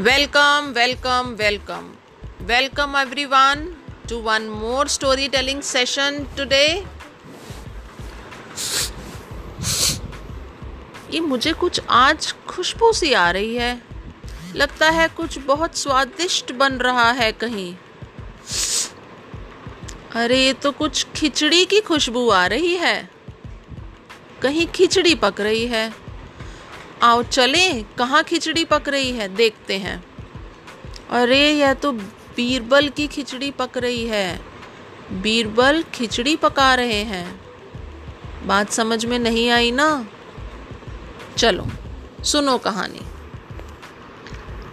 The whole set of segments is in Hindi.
Welcome welcome welcome welcome everyone to one more story telling session today ये मुझे कुछ आज खुशबू सी आ रही है। लगता है कुछ बहुत स्वादिष्ट बन रहा है कहीं। अरे, ये तो कुछ खिचड़ी की खुशबू आ रही है। कहीं खिचड़ी पक रही है। आओ चलें, कहाँ खिचड़ी पक रही है? देखते हैं। अरे, यह तो बीरबल की खिचड़ी पक रही है। बीरबल खिचड़ी पका रहे हैं। बात समझ में नहीं आई ना? चलो, सुनो कहानी।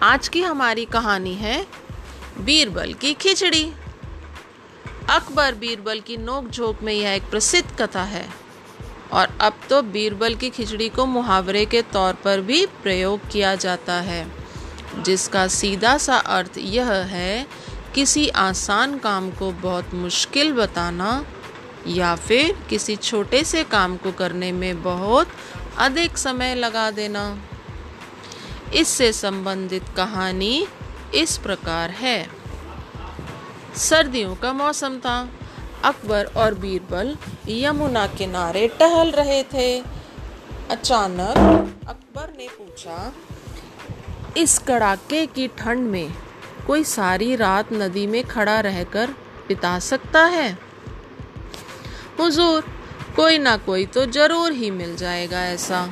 आज की हमारी कहानी है बीरबल की खिचड़ी। अकबर बीरबल की नोक झोंक में यह एक प्रसिद्ध कथा है। और अब तो बीरबल की खिचड़ी को मुहावरे के तौर पर भी प्रयोग किया जाता है, जिसका सीधा सा अर्थ यह है, किसी आसान काम को बहुत मुश्किल बताना या फिर किसी छोटे से काम को करने में बहुत अधिक समय लगा देना। इससे संबंधित कहानी इस प्रकार है। सर्दियों का मौसम था। अकबर और बीरबल यमुना किनारे टहल रहे थे। अचानक अकबर ने पूछा, इस कड़ाके की ठंड में कोई सारी रात नदी में खड़ा रहकर बिता सकता है? हुजूर, कोई ना कोई तो ज़रूर ही मिल जाएगा ऐसा।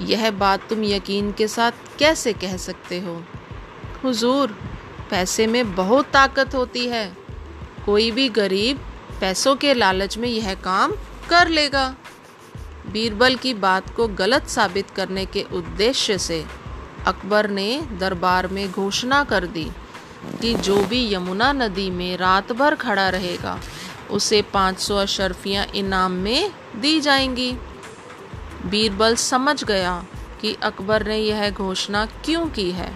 यह बात तुम यकीन के साथ कैसे कह सकते हो? हुजूर, पैसे में बहुत ताकत होती है। कोई भी गरीब पैसों के लालच में यह काम कर लेगा। बीरबल की बात को गलत साबित करने के उद्देश्य से अकबर ने दरबार में घोषणा कर दी कि जो भी यमुना नदी में रात भर खड़ा रहेगा, उसे 500 सौ अशरफियाँ इनाम में दी जाएँगी। बीरबल समझ गया कि अकबर ने यह घोषणा क्यों की है।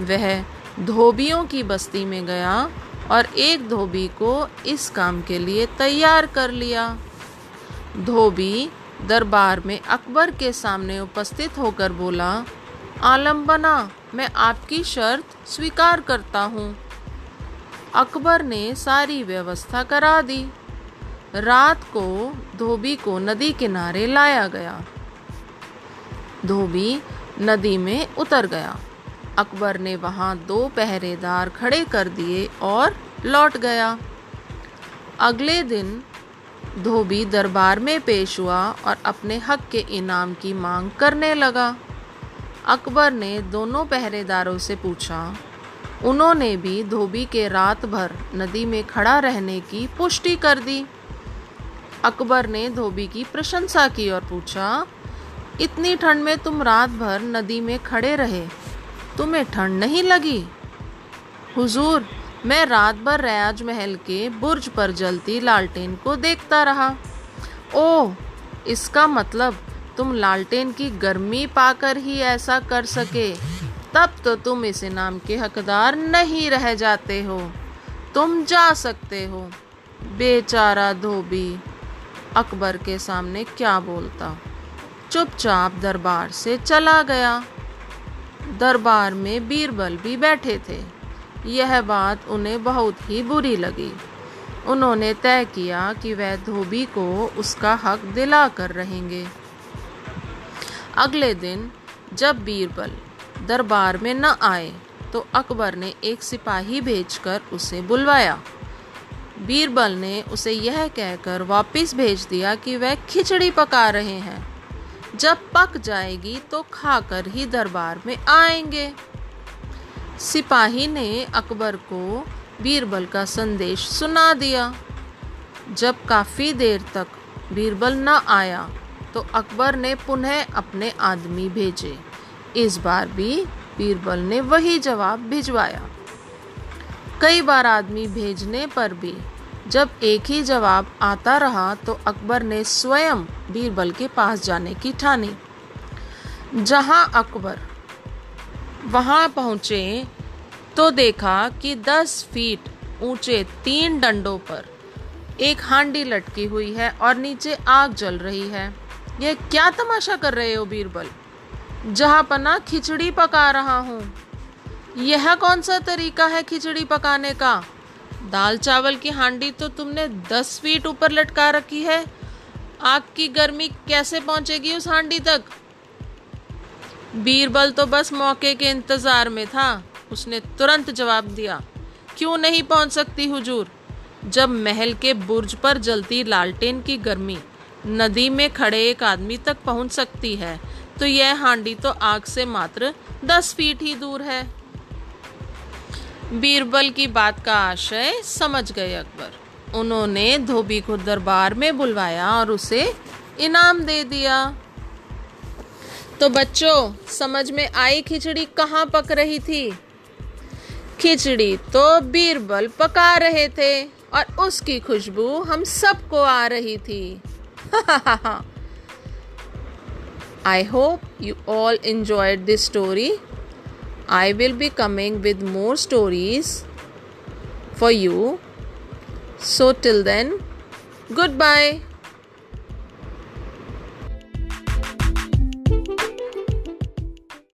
वह धोबियों की बस्ती में गया और एक धोबी को इस काम के लिए तैयार कर लिया। धोबी दरबार में अकबर के सामने उपस्थित होकर बोला, आलम बना, मैं आपकी शर्त स्वीकार करता हूँ। अकबर ने सारी व्यवस्था करा दी। रात को धोबी को नदी किनारे लाया गया। धोबी नदी में उतर गया। अकबर ने वहाँ दो पहरेदार खड़े कर दिए और लौट गया। अगले दिन धोबी दरबार में पेश हुआ और अपने हक के इनाम की मांग करने लगा। अकबर ने दोनों पहरेदारों से पूछा। उन्होंने भी धोबी के रात भर नदी में खड़ा रहने की पुष्टि कर दी। अकबर ने धोबी की प्रशंसा की और पूछा, इतनी ठंड में तुम रात भर नदी में खड़े रहे तुम्हें ठंड नहीं लगी? हुजूर, मैं रात भर रयाज महल के बुर्ज पर जलती लालटेन को देखता रहा। ओह, इसका मतलब तुम लालटेन की गर्मी पाकर ही ऐसा कर सके। तब तो तुम इस इनाम के हकदार नहीं रह जाते हो। तुम जा सकते हो। बेचारा धोबी अकबर के सामने क्या बोलता। चुपचाप दरबार से चला गया। दरबार में बीरबल भी बैठे थे। यह बात उन्हें बहुत ही बुरी लगी। उन्होंने तय किया कि वह धोबी को उसका हक दिला कर रहेंगे। अगले दिन, जब बीरबल दरबार में न आए तो अकबर ने एक सिपाही भेजकर उसे बुलवाया। बीरबल ने उसे यह कहकर वापस भेज दिया कि वह खिचड़ी पका रहे हैं। जब पक जाएगी तो खाकर ही दरबार में आएँगे। सिपाही ने अकबर को बीरबल का संदेश सुना दिया। जब काफ़ी देर तक बीरबल न आया तो अकबर ने पुनः अपने आदमी भेजे। इस बार भी बीरबल ने वही जवाब भिजवाया। कई बार आदमी भेजने पर भी जब एक ही जवाब आता रहा तो अकबर ने स्वयं बीरबल के पास जाने की ठानी। जहाँ अकबर वहाँ पहुँचे तो देखा कि दस फीट ऊँचे तीन डंडों पर एक हांडी लटकी हुई है और नीचे आग जल रही है। यह क्या तमाशा कर रहे हो बीरबल? जहाँ पना खिचड़ी पका रहा हूँ। यह कौन सा तरीका है खिचड़ी पकाने का? दाल चावल की हांडी तो तुमने दस फीट ऊपर लटका रखी है। आग की गर्मी कैसे पहुंचेगी उस हांडी तक? बीरबल तो बस मौके के इंतज़ार में था। उसने तुरंत जवाब दिया, क्यों नहीं पहुँच सकती हुजूर? जब महल के बुर्ज पर जलती लालटेन की गर्मी, नदी में खड़े एक आदमी तक पहुँच सकती है तो यह हांडी तो आग से मात्र दस फीट ही दूर है। बीरबल की बात का आशय समझ गए अकबर। उन्होंने धोबी को दरबार में बुलवाया और उसे इनाम दे दिया। तो बच्चों, समझ में आई खिचड़ी कहाँ पक रही थी? खिचड़ी तो बीरबल पका रहे थे और उसकी खुशबू हम सबको आ रही थी। I hope you all enjoyed this story. I will be coming with more stories for you. So, till then, goodbye.